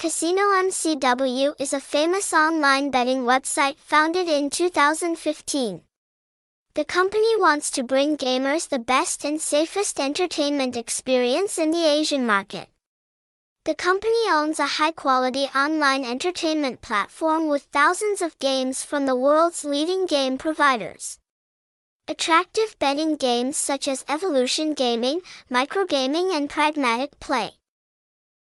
Casino MCW is a famous online betting website founded in 2015. The company wants to bring gamers the best and safest entertainment experience in the Asian market. The company owns a high-quality online entertainment platform with thousands of games from the world's leading game providers. Attractive betting games such as Evolution Gaming, Microgaming and Pragmatic Play.